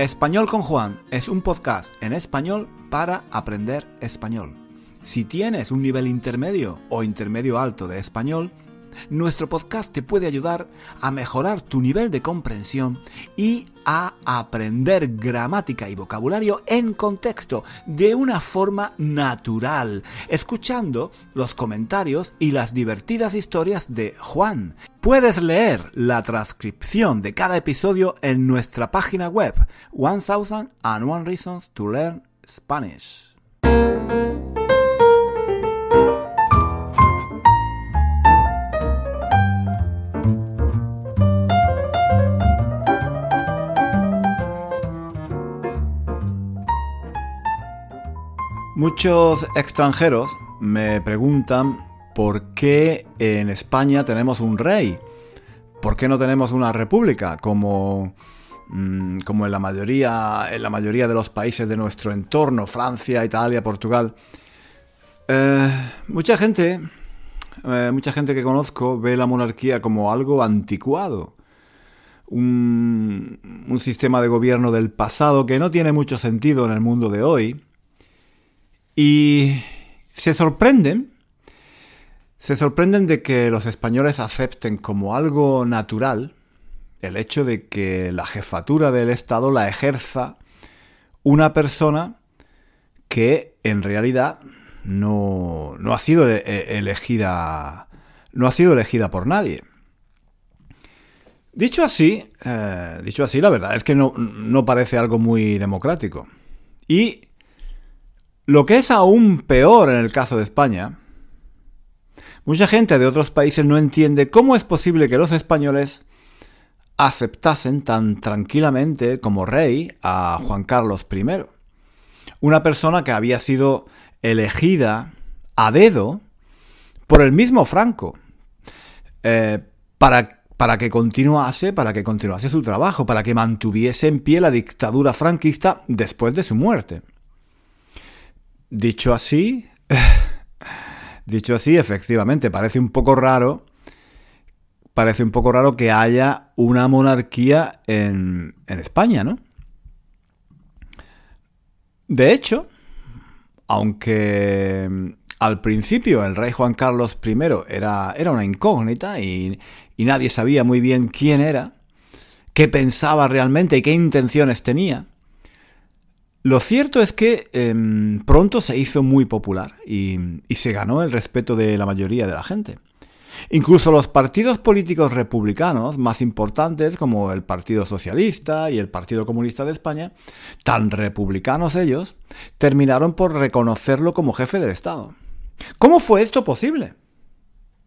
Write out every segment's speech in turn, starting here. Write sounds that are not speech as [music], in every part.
Español con Juan es un podcast en español para aprender español. Si tienes un nivel intermedio o intermedio alto de español, nuestro podcast te puede ayudar a mejorar tu nivel de comprensión y a aprender gramática y vocabulario en contexto, de una forma natural, escuchando los comentarios y las divertidas historias de Juan. Puedes leer la transcripción de cada episodio en nuestra página web, 1001 Reasons to Learn Spanish. Muchos extranjeros me preguntan por qué en España tenemos un rey. ¿Por qué no tenemos una república como, mm, como en, la mayoría, en la mayoría de los países de nuestro entorno, Francia, Italia, Portugal? Eh, mucha gente, eh, mucha gente que conozco ve la monarquía como algo anticuado. Un, un sistema de gobierno del pasado que no tiene mucho sentido en el mundo de hoy y se sorprenden, se sorprenden de que los españoles acepten como algo natural el hecho de que la jefatura del Estado la ejerza una persona que en realidad no, ha sido e, elegida no ha sido elegida por nadie. Dicho así, eh, dicho así, la verdad es que no, no parece algo muy democrático. Y lo que es aún peor en el caso de España, mucha gente de otros países no entiende cómo es posible que los españoles aceptasen tan tranquilamente como rey a Juan Carlos I, una persona que había sido elegida a dedo por el mismo Franco eh, para, para que continuase, para que continuase su trabajo, para que mantuviese en pie la dictadura franquista después de su muerte. Dicho así, [sighs] dicho así, efectivamente, parece un poco raro, parece un poco raro que haya una monarquía en, España, ¿no? De hecho, aunque mm, al principio el rey Juan Carlos I era, era una incógnita y, y, nadie sabía muy bien quién era, qué pensaba realmente y qué intenciones tenía, lo cierto es que em, pronto se hizo muy popular y, se ganó el respeto de la mayoría de la gente. Incluso los partidos políticos republicanos más importantes como el Partido Socialista y el Partido Comunista de España, tan republicanos ellos, terminaron por reconocerlo como jefe del Estado. ¿Cómo fue esto posible?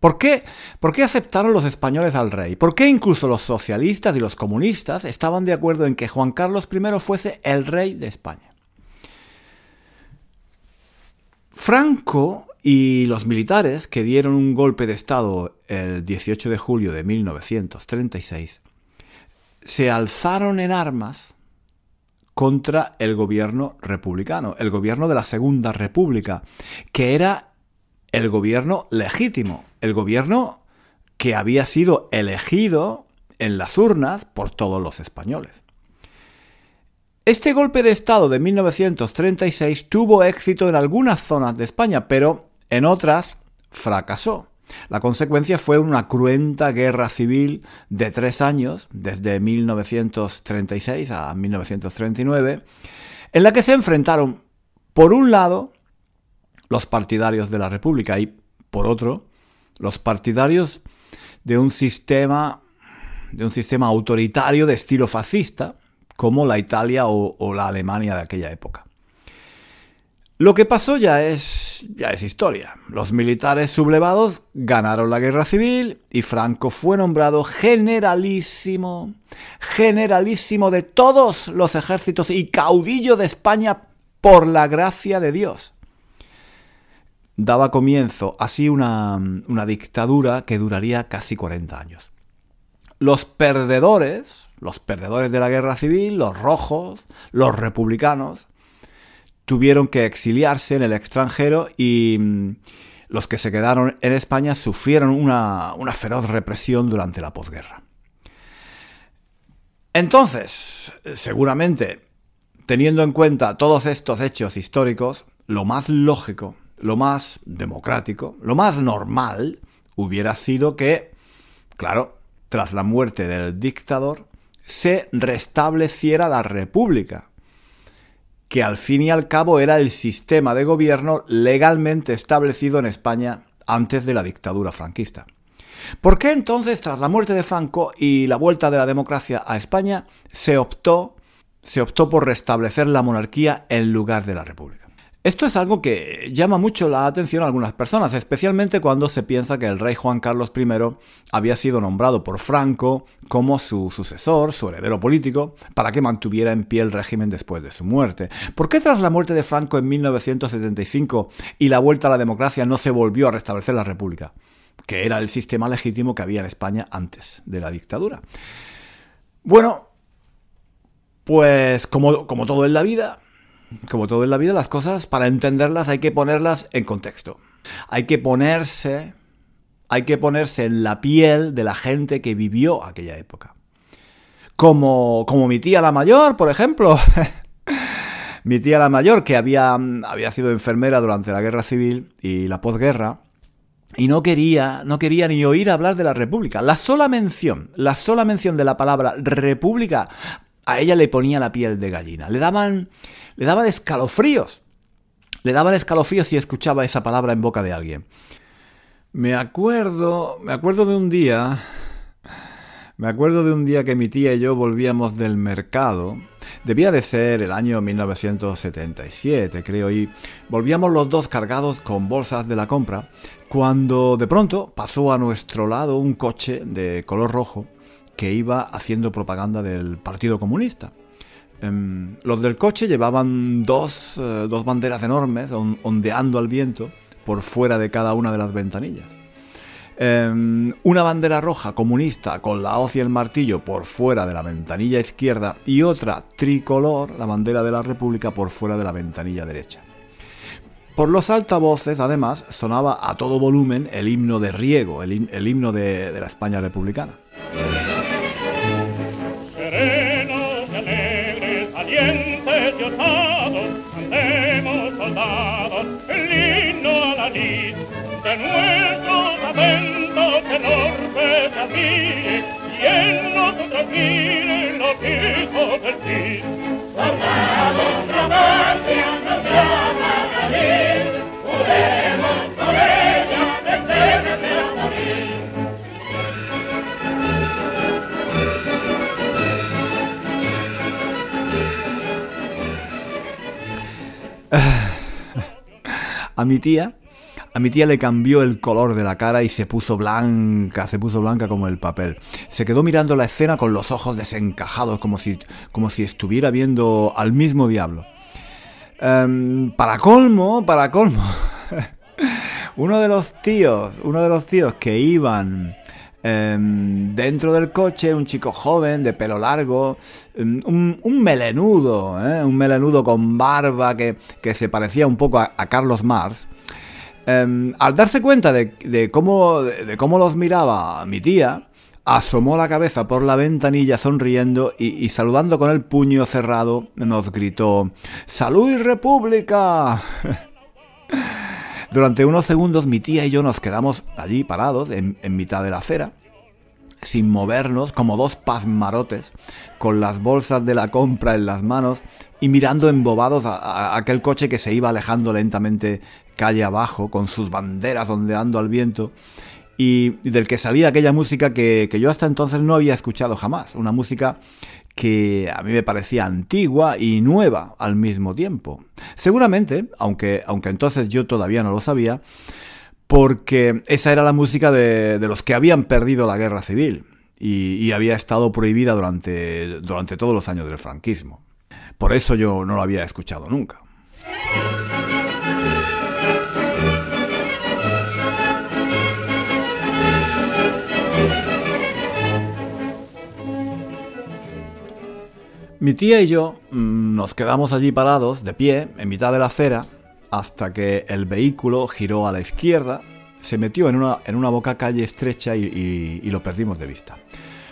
¿Por qué? ¿Por qué aceptaron los españoles al rey? ¿Por qué incluso los socialistas y los comunistas estaban de acuerdo en que Juan Carlos I fuese el rey de España? Franco y los militares que dieron un golpe de Estado el 18 de julio de 1936 se alzaron en armas contra el gobierno republicano, el gobierno de la Segunda República, que era el gobierno legítimo, el gobierno que había sido elegido en las urnas por todos los españoles. Este golpe de Estado de 1936 tuvo éxito en algunas zonas de España, pero en otras fracasó. La consecuencia fue una cruenta guerra civil de tres años, desde 1936 a 1939, en la que se enfrentaron, por un lado, los partidarios de la República y, por otro, los partidarios de un sistema de un sistema autoritario de estilo fascista, como la Italia o, la Alemania de aquella época. Lo que pasó ya es, ya es historia. Los militares sublevados ganaron la guerra civil y Franco fue nombrado generalísimo, generalísimo de todos los ejércitos y caudillo de España por la gracia de Dios daba comienzo así una, dictadura que duraría casi 40 años. Los perdedores, los perdedores de la guerra civil, los rojos, los republicanos, tuvieron que exiliarse en el extranjero y mm, los que se quedaron en España sufrieron una, una feroz represión durante la posguerra. Entonces, seguramente, teniendo en cuenta todos estos hechos históricos, lo más lógico, lo más democrático, lo más normal hubiera sido que, claro, tras la muerte del dictador, se restableciera la república, que al fin y al cabo era el sistema de gobierno legalmente establecido en España antes de la dictadura franquista. ¿Por qué entonces, tras la muerte de Franco y la vuelta de la democracia a España, se optó, se optó por restablecer la monarquía en lugar de la república? Esto es algo que llama mucho la atención a algunas personas, especialmente cuando se piensa que el rey Juan Carlos I había sido nombrado por Franco como su sucesor, su heredero político, para que mantuviera en pie el régimen después de su muerte. ¿Por qué tras la muerte de Franco en 1975 y la vuelta a la democracia no se volvió a restablecer la República? Que era el sistema legítimo que había en España antes de la dictadura. Bueno, pues como, como todo en la vida, como todo en la vida, las cosas, para entenderlas hay que ponerlas en contexto. Hay que ponerse, hay que ponerse en la piel de la gente que vivió aquella época. Como, como mi tía la mayor, por ejemplo. [laughs] mi tía la mayor, que había, había sido enfermera durante la guerra civil y la posguerra, y no quería, no quería ni oír hablar de la República. La sola mención, la sola mención de la palabra República, a ella le ponía la piel de gallina. Le daban, le daban escalofríos. Le daban escalofríos si escuchaba esa palabra en boca de alguien. Me acuerdo, me acuerdo de un día, me acuerdo de un día que mi tía y yo volvíamos del mercado. Debía de ser el año 1977, creo, y volvíamos los dos cargados con bolsas de la compra, cuando de pronto pasó a nuestro lado un coche de color rojo que iba haciendo propaganda del Partido Comunista. Em, los del coche llevaban dos, eh, dos banderas enormes ondeando al viento por fuera de cada una de las ventanillas. Em, una bandera roja comunista con la hoz y el martillo por fuera de la ventanilla izquierda y otra tricolor, la bandera de la República, por fuera de la ventanilla derecha. Por los altavoces, además, sonaba a todo volumen el himno de Riego, el, himno de la España republicana. valientes y osados, andemos soldados, el himno a la lid, de nuestros aventos el orbe se admire, y en nosotros miren los hijos del Cid. Soldados, la patria, a mi tía, a mi tía le cambió el color de la cara y se puso blanca, se puso blanca como el papel. Se quedó mirando la escena con los ojos desencajados, como si, como si estuviera viendo al mismo diablo. Em, para colmo, para colmo. [laughs] uno de los tíos, uno de los tíos que iban dentro del coche, un chico joven, de pelo largo, em, un, melenudo, ¿eh? un melenudo con barba que, se parecía un poco a, Carlos Mars. Em, al darse cuenta de, cómo, de, cómo los miraba mi tía, asomó la cabeza por la ventanilla sonriendo y, saludando con el puño cerrado nos gritó ¡Salud República! [laughs] Durante unos segundos mi tía y yo nos quedamos allí parados en, mitad de la acera, sin movernos, como dos pasmarotes, con las bolsas de la compra en las manos y mirando embobados a, aquel coche que se iba alejando lentamente calle abajo, con sus banderas ondeando al viento, y, del que salía aquella música que, que yo hasta entonces no había escuchado jamás, una música que a mí me parecía antigua y nueva al mismo tiempo. Seguramente, aunque, aunque entonces yo todavía no lo sabía, porque esa era la música de, los que habían perdido la guerra civil y, había estado prohibida durante, durante todos los años del franquismo. Por eso yo no lo había escuchado nunca. Mi tía y yo mm, nos quedamos allí parados, de pie, en mitad de la acera, hasta que el vehículo giró a la izquierda, se metió en una, en una boca calle estrecha y, lo perdimos de vista.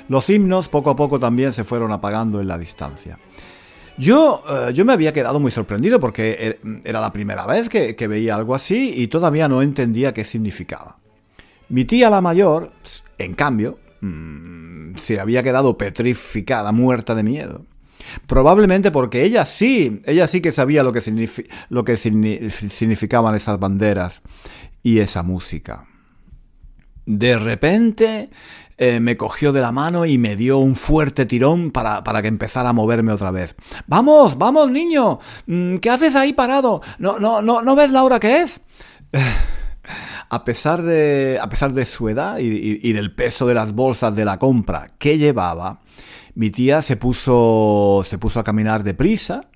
Los himnos poco a poco también se fueron apagando en la distancia. Yo, eh, yo me había quedado muy sorprendido porque er, era la primera vez que, veía algo así y todavía no entendía qué significaba. Mi tía la mayor, en cambio, mm, se había quedado petrificada, muerta de miedo. Probablemente porque ella sí, ella sí que sabía lo que, lo que significaban esas banderas y esa música. De repente eh, me cogió de la mano y me dio un fuerte tirón para, que empezara a moverme otra vez. ¡Vamos, vamos, niño! Mm, ¿Qué haces ahí parado? ¿No, no, no, ¿no ves la hora que es? [laughs] A pesar, de, a pesar de su edad y del peso de las bolsas de la compra que llevaba, mi tía se puso, se puso a caminar deprisa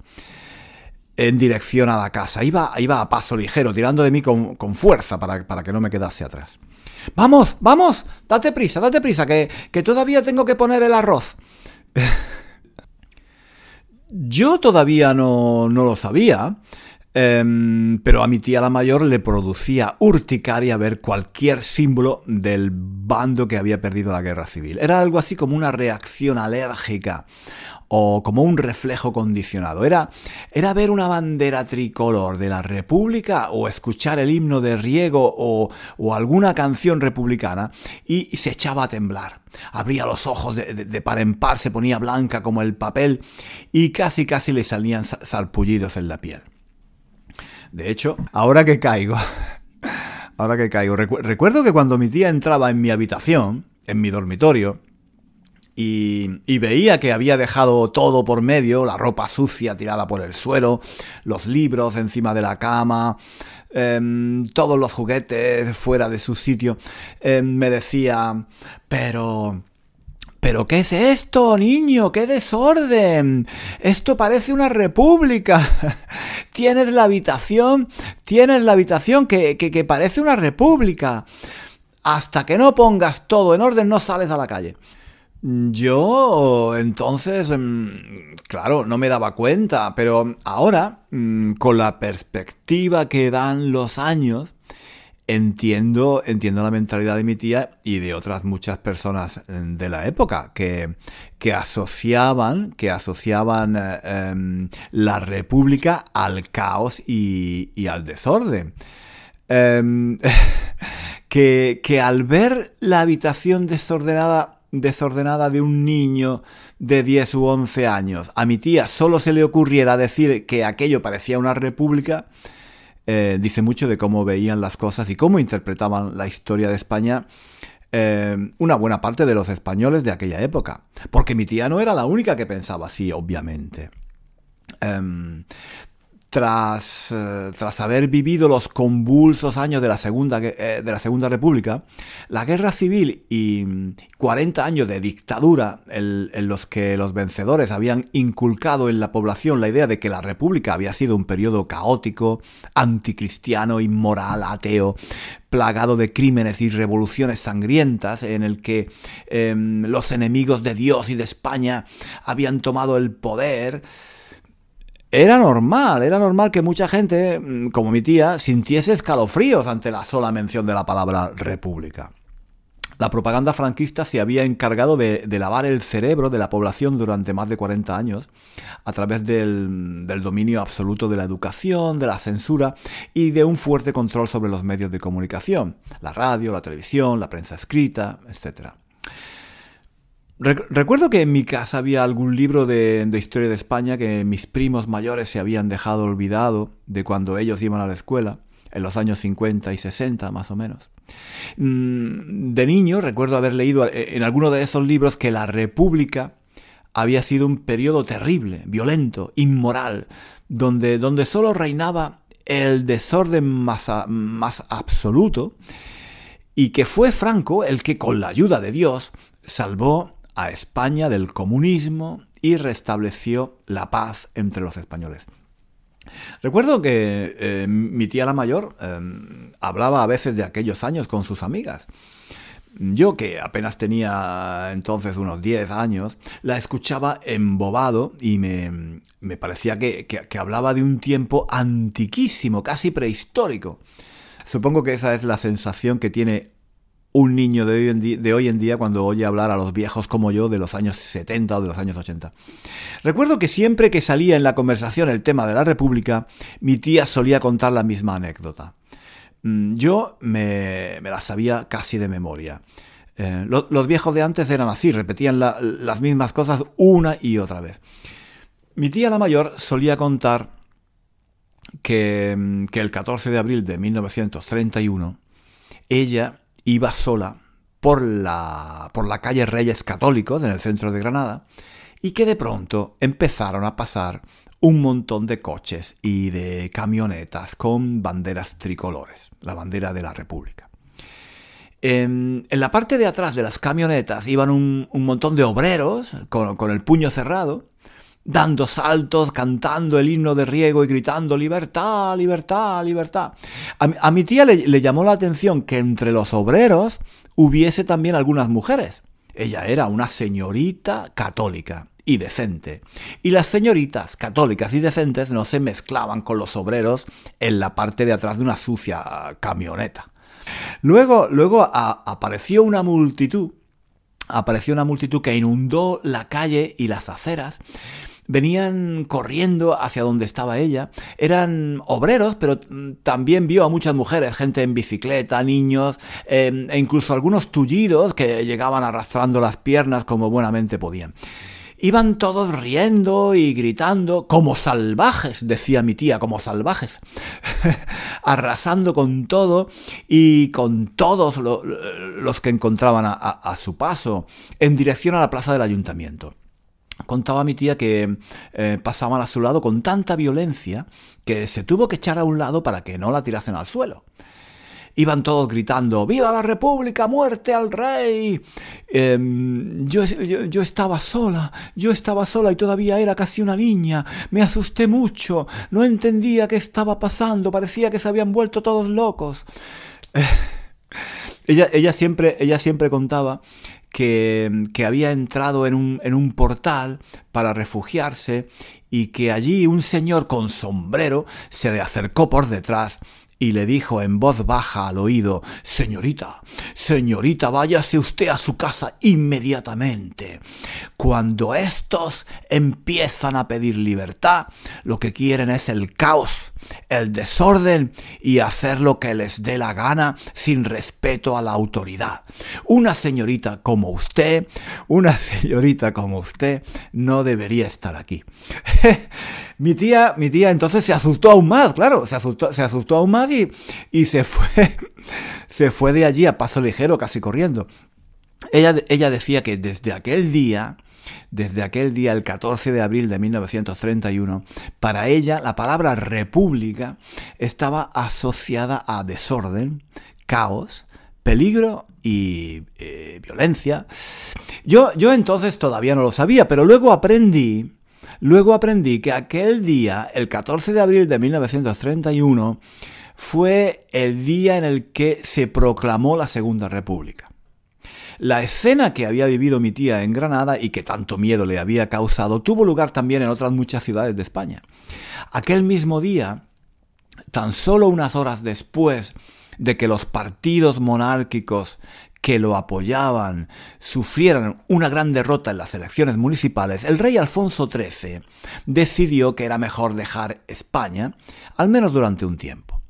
en dirección a la casa. Iba, iba a paso ligero, tirando de mí con, fuerza para, para, que no me quedase atrás. ¡Vamos, vamos! Date prisa, date prisa, que, que todavía tengo que poner el arroz. [laughs] Yo todavía no, no lo sabía, Em, pero a mi tía la mayor le producía urticaria ver cualquier símbolo del bando que había perdido la guerra civil. Era algo así como una reacción alérgica o como un reflejo condicionado. Era, era ver una bandera tricolor de la República o escuchar el himno de Riego o, alguna canción republicana y, se echaba a temblar. Abría los ojos de, de, par en par, se ponía blanca como el papel y casi casi le salían sarpullidos en la piel. De hecho, ahora que caigo, [laughs] ahora que caigo, recuerdo que cuando mi tía entraba en mi habitación, en mi dormitorio, y, veía que había dejado todo por medio, la ropa sucia tirada por el suelo, los libros encima de la cama, em, todos los juguetes fuera de su sitio, em, me decía, pero... ¿Pero qué es esto, niño? ¡Qué desorden! Esto parece una república. [laughs] tienes la habitación, tienes la habitación que, que, parece una república. Hasta que no pongas todo en orden no sales a la calle. Yo entonces, mm, claro, no me daba cuenta, pero ahora, mm, con la perspectiva que dan los años, entiendo, entiendo la mentalidad de mi tía y de otras muchas personas eh, de la época que, que asociaban, que asociaban eh, em, la república al caos y, al desorden. Em, [laughs] que, que al ver la habitación desordenada, desordenada de un niño de 10 u 11 años, a mi tía solo se le ocurriera decir que aquello parecía una república, eh, dice mucho de cómo veían las cosas y cómo interpretaban la historia de España eh, una buena parte de los españoles de aquella época. Porque mi tía no era la única que pensaba así, obviamente. Em, tras, eh, tras haber vivido los convulsos años de la, Segunda, eh, de la Segunda República, la guerra civil y 40 años de dictadura en, los que los vencedores habían inculcado en la población la idea de que la República había sido un periodo caótico, anticristiano, inmoral, ateo, plagado de crímenes y revoluciones sangrientas, en el que em, los enemigos de Dios y de España habían tomado el poder, era normal, era normal que mucha gente, mm, como mi tía, sintiese escalofríos ante la sola mención de la palabra república. La propaganda franquista se había encargado de, lavar el cerebro de la población durante más de 40 años a través del, del, dominio absoluto de la educación, de la censura y de un fuerte control sobre los medios de comunicación, la radio, la televisión, la prensa escrita, etc. Recuerdo que en mi casa había algún libro de, historia de España que mis primos mayores se habían dejado olvidado de cuando ellos iban a la escuela, en los años 50 y 60 más o menos. Mm, de niño recuerdo haber leído eh, en alguno de esos libros que la República había sido un periodo terrible, violento, inmoral, donde, donde solo reinaba el desorden más, más absoluto y que fue Franco el que con la ayuda de Dios salvó a España del comunismo y restableció la paz entre los españoles. Recuerdo que eh, mi tía la mayor em, hablaba a veces de aquellos años con sus amigas. Yo, que apenas tenía entonces unos 10 años, la escuchaba embobado y me, parecía que, hablaba de un tiempo antiquísimo, casi prehistórico. Supongo que esa es la sensación que tiene un niño de hoy, en día, cuando oye hablar a los viejos como yo de los años 70 o de los años 80. Recuerdo que siempre que salía en la conversación el tema de la República, mi tía solía contar la misma anécdota. Mm, yo me, la sabía casi de memoria. Eh, los viejos de antes eran así, repetían las mismas cosas una y otra vez. Mi tía la mayor solía contar que, mm, que el 14 de abril de 1931 ella iba sola por la, por la calle Reyes Católicos en el centro de Granada y que de pronto empezaron a pasar un montón de coches y de camionetas con banderas tricolores, la bandera de la República. En, la parte de atrás de las camionetas iban un, montón de obreros con, el puño cerrado, dando saltos, cantando el himno de riego y gritando libertad, libertad, libertad. A, mi tía le llamó la atención que entre los obreros hubiese también algunas mujeres. Ella era una señorita católica y decente. Y las señoritas católicas y decentes no se mezclaban con los obreros en la parte de atrás de una sucia camioneta. Luego, luego apareció una multitud, apareció una multitud que inundó la calle y las aceras venían corriendo hacia donde estaba ella. Eran obreros, pero también vio a muchas mujeres, gente en bicicleta, niños, em, e incluso algunos tullidos que llegaban arrastrando las piernas como buenamente podían. Iban todos riendo y gritando, como salvajes, decía mi tía, como salvajes, [laughs] arrasando con todo y con todos los que encontraban a, su paso, en dirección a la plaza del ayuntamiento. Contaba mi tía que eh, pasaban a su lado con tanta violencia que se tuvo que echar a un lado para que no la tirasen al suelo. Iban todos gritando, ¡Viva la República! ¡Muerte al rey! Em, yo, yo, estaba sola, yo estaba sola y todavía era casi una niña. Me asusté mucho, no entendía qué estaba pasando, parecía que se habían vuelto todos locos. ella, ella, siempre, ella siempre contaba que, había entrado en un, en un, portal para refugiarse y que allí un señor con sombrero se le acercó por detrás y le dijo en voz baja al oído Señorita, señorita, váyase usted a su casa inmediatamente. Cuando estos empiezan a pedir libertad, lo que quieren es el caos el desorden y hacer lo que les dé la gana sin respeto a la autoridad. Una señorita como usted, una señorita como usted, no debería estar aquí. [laughs] mi tía, mi tía entonces se asustó aún más, claro, se asustó, se asustó aún más y, y se fue, [laughs] se fue de allí a paso ligero, casi corriendo. Ella, ella decía que desde aquel día desde aquel día, el 14 de abril de 1931, para ella la palabra república estaba asociada a desorden, caos, peligro y eh, violencia. Yo, yo entonces todavía no lo sabía, pero luego aprendí, luego aprendí que aquel día, el 14 de abril de 1931, fue el día en el que se proclamó la Segunda República. La escena que había vivido mi tía en Granada y que tanto miedo le había causado tuvo lugar también en otras muchas ciudades de España. Aquel mismo día, tan solo unas horas después de que los partidos monárquicos que lo apoyaban sufrieran una gran derrota en las elecciones municipales, el rey Alfonso XIII decidió que era mejor dejar España, al menos durante un tiempo.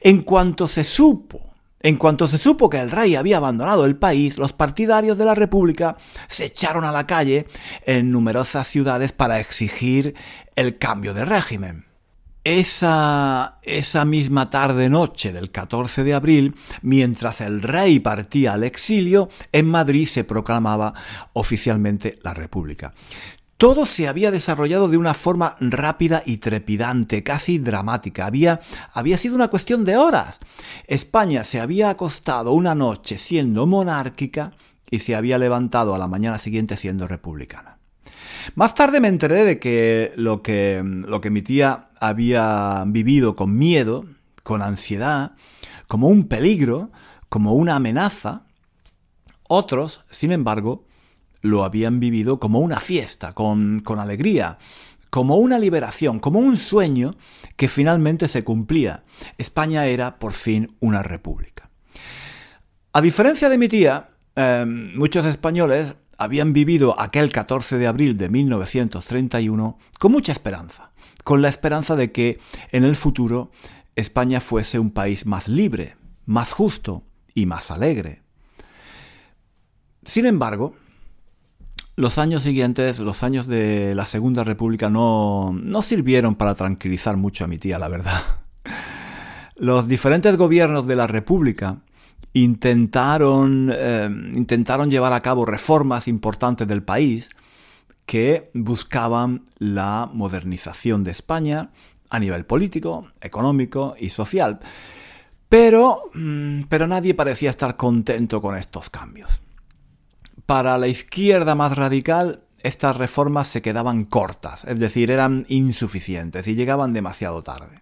En cuanto se supo en cuanto se supo que el rey había abandonado el país, los partidarios de la República se echaron a la calle en numerosas ciudades para exigir el cambio de régimen. Esa, esa misma tarde-noche del 14 de abril, mientras el rey partía al exilio, en Madrid se proclamaba oficialmente la República. Todo se había desarrollado de una forma rápida y trepidante, casi dramática. Había, sido una cuestión de horas. España se había acostado una noche siendo monárquica y se había levantado a la mañana siguiente siendo republicana. Más tarde me enteré de que, lo que mi tía había vivido con miedo, con ansiedad, como un peligro, como una amenaza, Otros, sin embargo, lo habían vivido como una fiesta, con, con alegría, como una liberación, como un sueño que finalmente se cumplía. España era por fin una república. A diferencia de mi tía, em, muchos españoles habían vivido aquel 14 de abril de 1931 con mucha esperanza, con la esperanza de que en el futuro España fuese un país más libre, más justo y más alegre. Sin embargo, los años siguientes, los años de la Segunda República, no, no sirvieron para tranquilizar mucho a mi tía, la verdad. [laughs] Los diferentes gobiernos de la República intentaron, eh, intentaron llevar a cabo reformas importantes del país que buscaban la modernización de España a nivel político, económico y social. Pero, mm, pero nadie parecía estar contento con estos cambios. Para la izquierda más radical, estas reformas se quedaban cortas, es decir, eran insuficientes y llegaban demasiado tarde.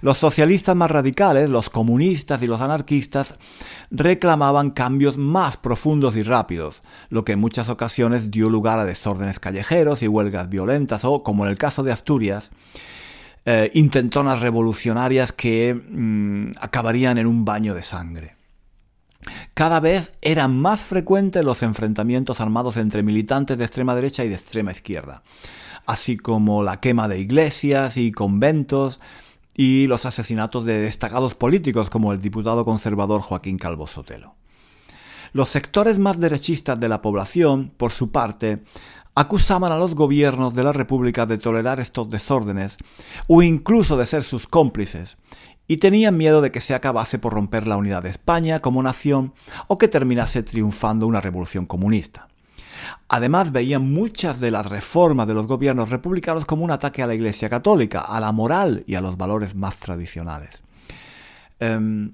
Los socialistas más radicales, los comunistas y los anarquistas reclamaban cambios más profundos y rápidos, lo que en muchas ocasiones dio lugar a desórdenes callejeros y huelgas violentas o, como en el caso de Asturias, eh, intentonas revolucionarias que mm, acabarían en un baño de sangre. Cada vez eran más frecuentes los enfrentamientos armados entre militantes de extrema derecha y de extrema izquierda, así como la quema de iglesias y conventos, y los asesinatos de destacados políticos como el diputado conservador Joaquín Calvo Sotelo. Los sectores más derechistas de la población, por su parte, acusaban a los gobiernos de la República de tolerar estos desórdenes o incluso de ser sus cómplices, y tenían miedo de que se acabase por romper la unidad de España como nación o que terminase triunfando una revolución comunista. Además, veían muchas de las reformas de los gobiernos republicanos como un ataque a la Iglesia Católica, a la moral y a los valores más tradicionales. Em,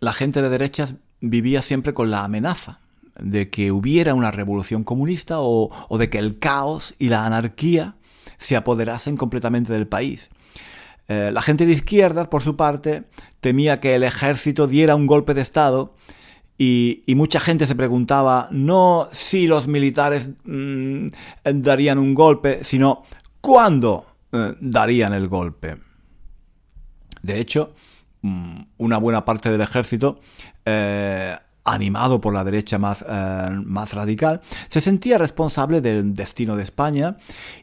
la gente de derechas vivía siempre con la amenaza de que hubiera una revolución comunista o, de que el caos y la anarquía se apoderasen completamente del país. Eh, la gente de izquierda, por su parte, temía que el ejército diera un golpe de Estado y, mucha gente se preguntaba no si los militares mm, darían un golpe, sino cuándo eh, darían el golpe. De hecho, mm, una buena parte del ejército eh, animado por la derecha más, eh, más radical, se sentía responsable del destino de España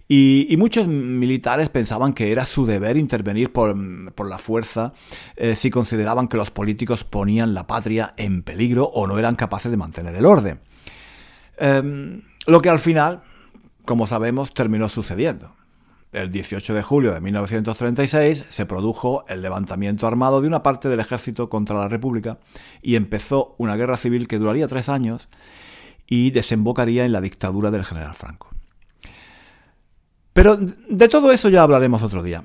y, muchos militares pensaban que era su deber intervenir por, la fuerza eh, si consideraban que los políticos ponían la patria en peligro o no eran capaces de mantener el orden. Em, lo que al final, como sabemos, terminó sucediendo el 18 de julio de 1936 se produjo el levantamiento armado de una parte del ejército contra la República y empezó una guerra civil que duraría tres años y desembocaría en la dictadura del general Franco. Pero de todo eso ya hablaremos otro día.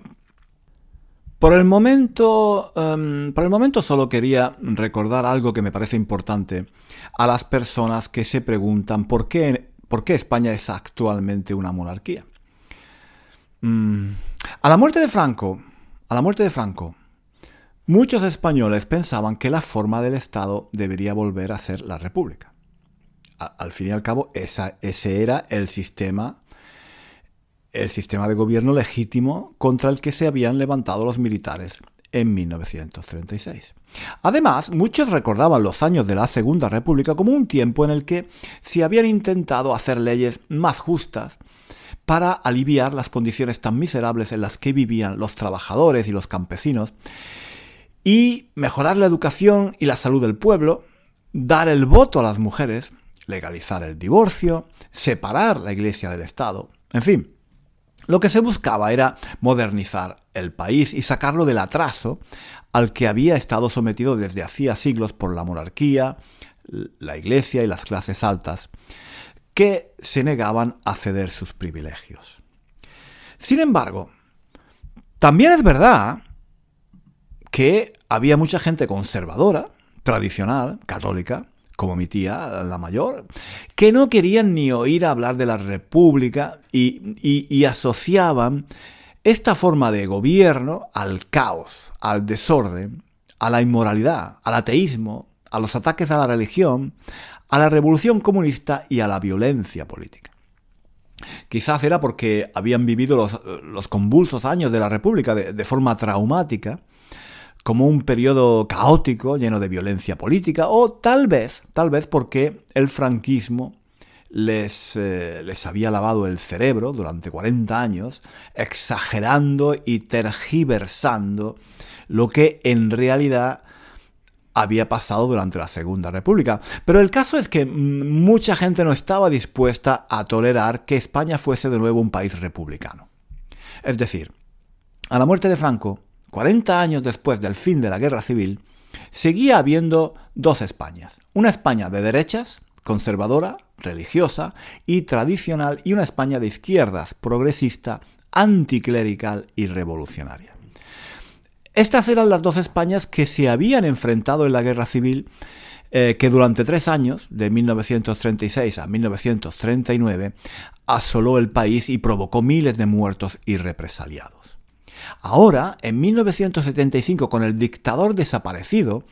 Por el momento, em, por el momento solo quería recordar algo que me parece importante a las personas que se preguntan por qué, por qué España es actualmente una monarquía. Mm. A la muerte de Franco, a la muerte de Franco, muchos españoles pensaban que la forma del Estado debería volver a ser la República. al fin y al cabo, ese era el sistema, el sistema de gobierno legítimo contra el que se habían levantado los militares en 1936. Además, muchos recordaban los años de la Segunda República como un tiempo en el que se habían intentado hacer leyes más justas para aliviar las condiciones tan miserables en las que vivían los trabajadores y los campesinos, y mejorar la educación y la salud del pueblo, dar el voto a las mujeres, legalizar el divorcio, separar la iglesia del Estado, en fin. Lo que se buscaba era modernizar el país y sacarlo del atraso al que había estado sometido desde hacía siglos por la monarquía, la iglesia y las clases altas que se negaban a ceder sus privilegios. Sin embargo, también es verdad que había mucha gente conservadora, tradicional, católica, como mi tía, la mayor, que no querían ni oír hablar de la República y, asociaban esta forma de gobierno al caos, al desorden, a la inmoralidad, al ateísmo, a los ataques a la religión, a la revolución comunista y a la violencia política. Quizás era porque habían vivido los, convulsos años de la República de, forma traumática, como un periodo caótico, lleno de violencia política, o tal vez, tal vez porque el franquismo les, eh, les, había lavado el cerebro durante 40 años, exagerando y tergiversando lo que en realidad había pasado durante la Segunda República. Pero el caso es que mm, mucha gente no estaba dispuesta a tolerar que España fuese de nuevo un país republicano. Es decir, a la muerte de Franco, 40 años después del fin de la Guerra Civil, seguía habiendo dos Españas. Una España de derechas, conservadora, religiosa y tradicional, y una España de izquierdas, progresista, anticlerical y revolucionaria. Estas eran las dos Españas que se habían enfrentado en la guerra civil eh, que durante tres años, de 1936 a 1939, asoló el país y provocó miles de muertos y represaliados. Ahora, en 1975, con el dictador desaparecido,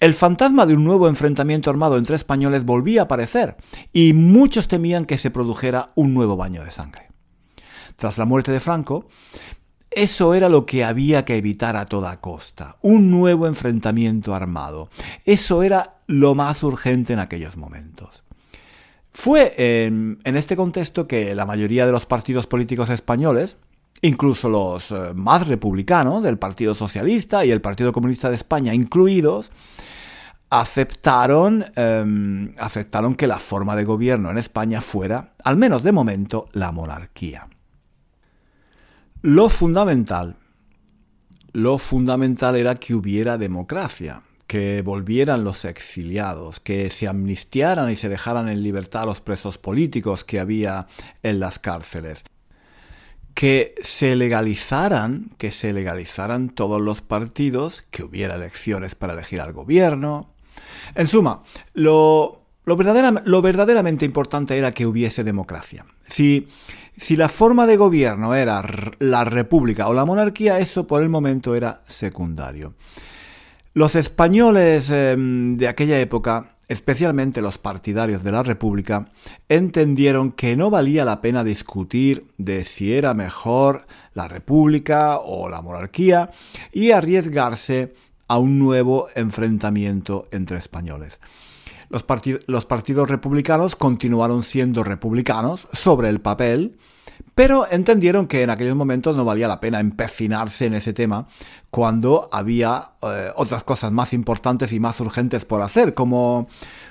el fantasma de un nuevo enfrentamiento armado entre españoles volvía a aparecer y muchos temían que se produjera un nuevo baño de sangre. Tras la muerte de Franco, eso era lo que había que evitar a toda costa, un nuevo enfrentamiento armado. Eso era lo más urgente en aquellos momentos. Fue en, este contexto que la mayoría de los partidos políticos españoles, incluso los eh, más republicanos, del Partido Socialista y el Partido Comunista de España incluidos, aceptaron, em, aceptaron que la forma de gobierno en España fuera, al menos de momento, la monarquía. Lo fundamental, lo fundamental era que hubiera democracia, que volvieran los exiliados, que se amnistiaran y se dejaran en libertad a los presos políticos que había en las cárceles, que se legalizaran, que se legalizaran todos los partidos, que hubiera elecciones para elegir al gobierno. En suma, lo, lo, verdaderamente importante era que hubiese democracia. Si si la forma de gobierno era la república o la monarquía, eso por el momento era secundario. Los españoles em, de aquella época, especialmente los partidarios de la república, entendieron que no valía la pena discutir de si era mejor la república o la monarquía y arriesgarse a un nuevo enfrentamiento entre españoles. Los, los, partidos republicanos continuaron siendo republicanos sobre el papel, pero entendieron que en aquellos momentos no valía la pena empecinarse en ese tema cuando había eh, otras cosas más importantes y más urgentes por hacer, como,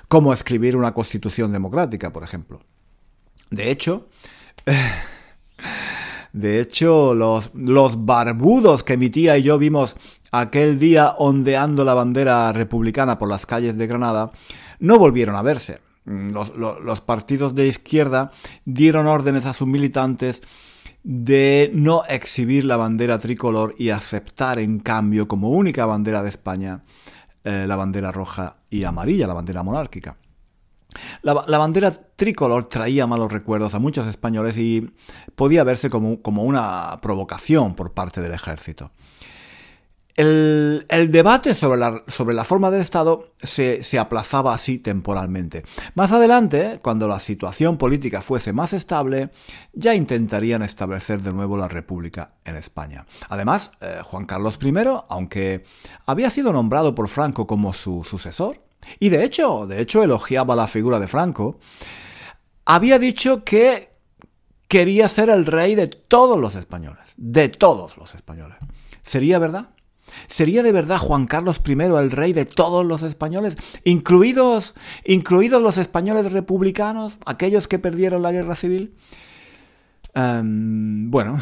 como escribir una constitución democrática, por ejemplo. De hecho, [laughs] de hecho, los, los barbudos que mi tía y yo vimos aquel día ondeando la bandera republicana por las calles de Granada, no volvieron a verse. Mm, los, partidos de izquierda dieron órdenes a sus militantes de no exhibir la bandera tricolor y aceptar en cambio como única bandera de España eh, la bandera roja y amarilla, la bandera monárquica. La, bandera tricolor traía malos recuerdos a muchos españoles y podía verse como, como una provocación por parte del ejército. Debate sobre la, sobre la, forma del Estado se, aplazaba así temporalmente. Más adelante, cuando la situación política fuese más estable, ya intentarían establecer de nuevo la República en España. Además, eh, Juan Carlos I, aunque había sido nombrado por Franco como su sucesor, y de hecho, de hecho elogiaba la figura de Franco, había dicho que quería ser el rey de todos los españoles, de todos los españoles. ¿Sería verdad? ¿Sería de verdad Juan Carlos I el rey de todos los españoles, incluidos, incluidos los españoles republicanos, aquellos que perdieron la guerra civil? Em, bueno,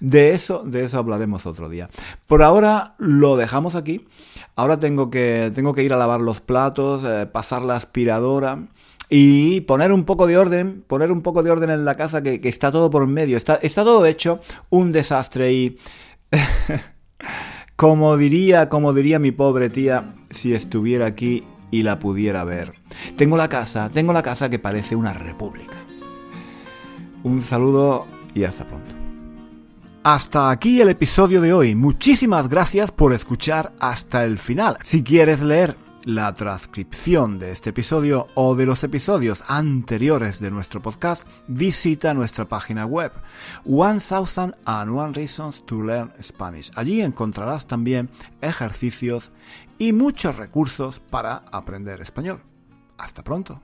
de eso, de eso hablaremos otro día. Por ahora lo dejamos aquí. Ahora tengo que, tengo que ir a lavar los platos, eh, pasar la aspiradora y poner un poco de orden, poner un poco de orden en la casa que, está todo por medio. Está, está todo hecho un desastre y... [laughs] Como diría, como diría mi pobre tía si estuviera aquí y la pudiera ver. Tengo la casa, tengo la casa que parece una república. Un saludo y hasta pronto. Hasta aquí el episodio de hoy. Muchísimas gracias por escuchar hasta el final. Si quieres leer la transcripción de este episodio o de los episodios anteriores de nuestro podcast, visita nuestra página web 1001 Reasons to Learn Spanish. Allí encontrarás también ejercicios y muchos recursos para aprender español. Hasta pronto.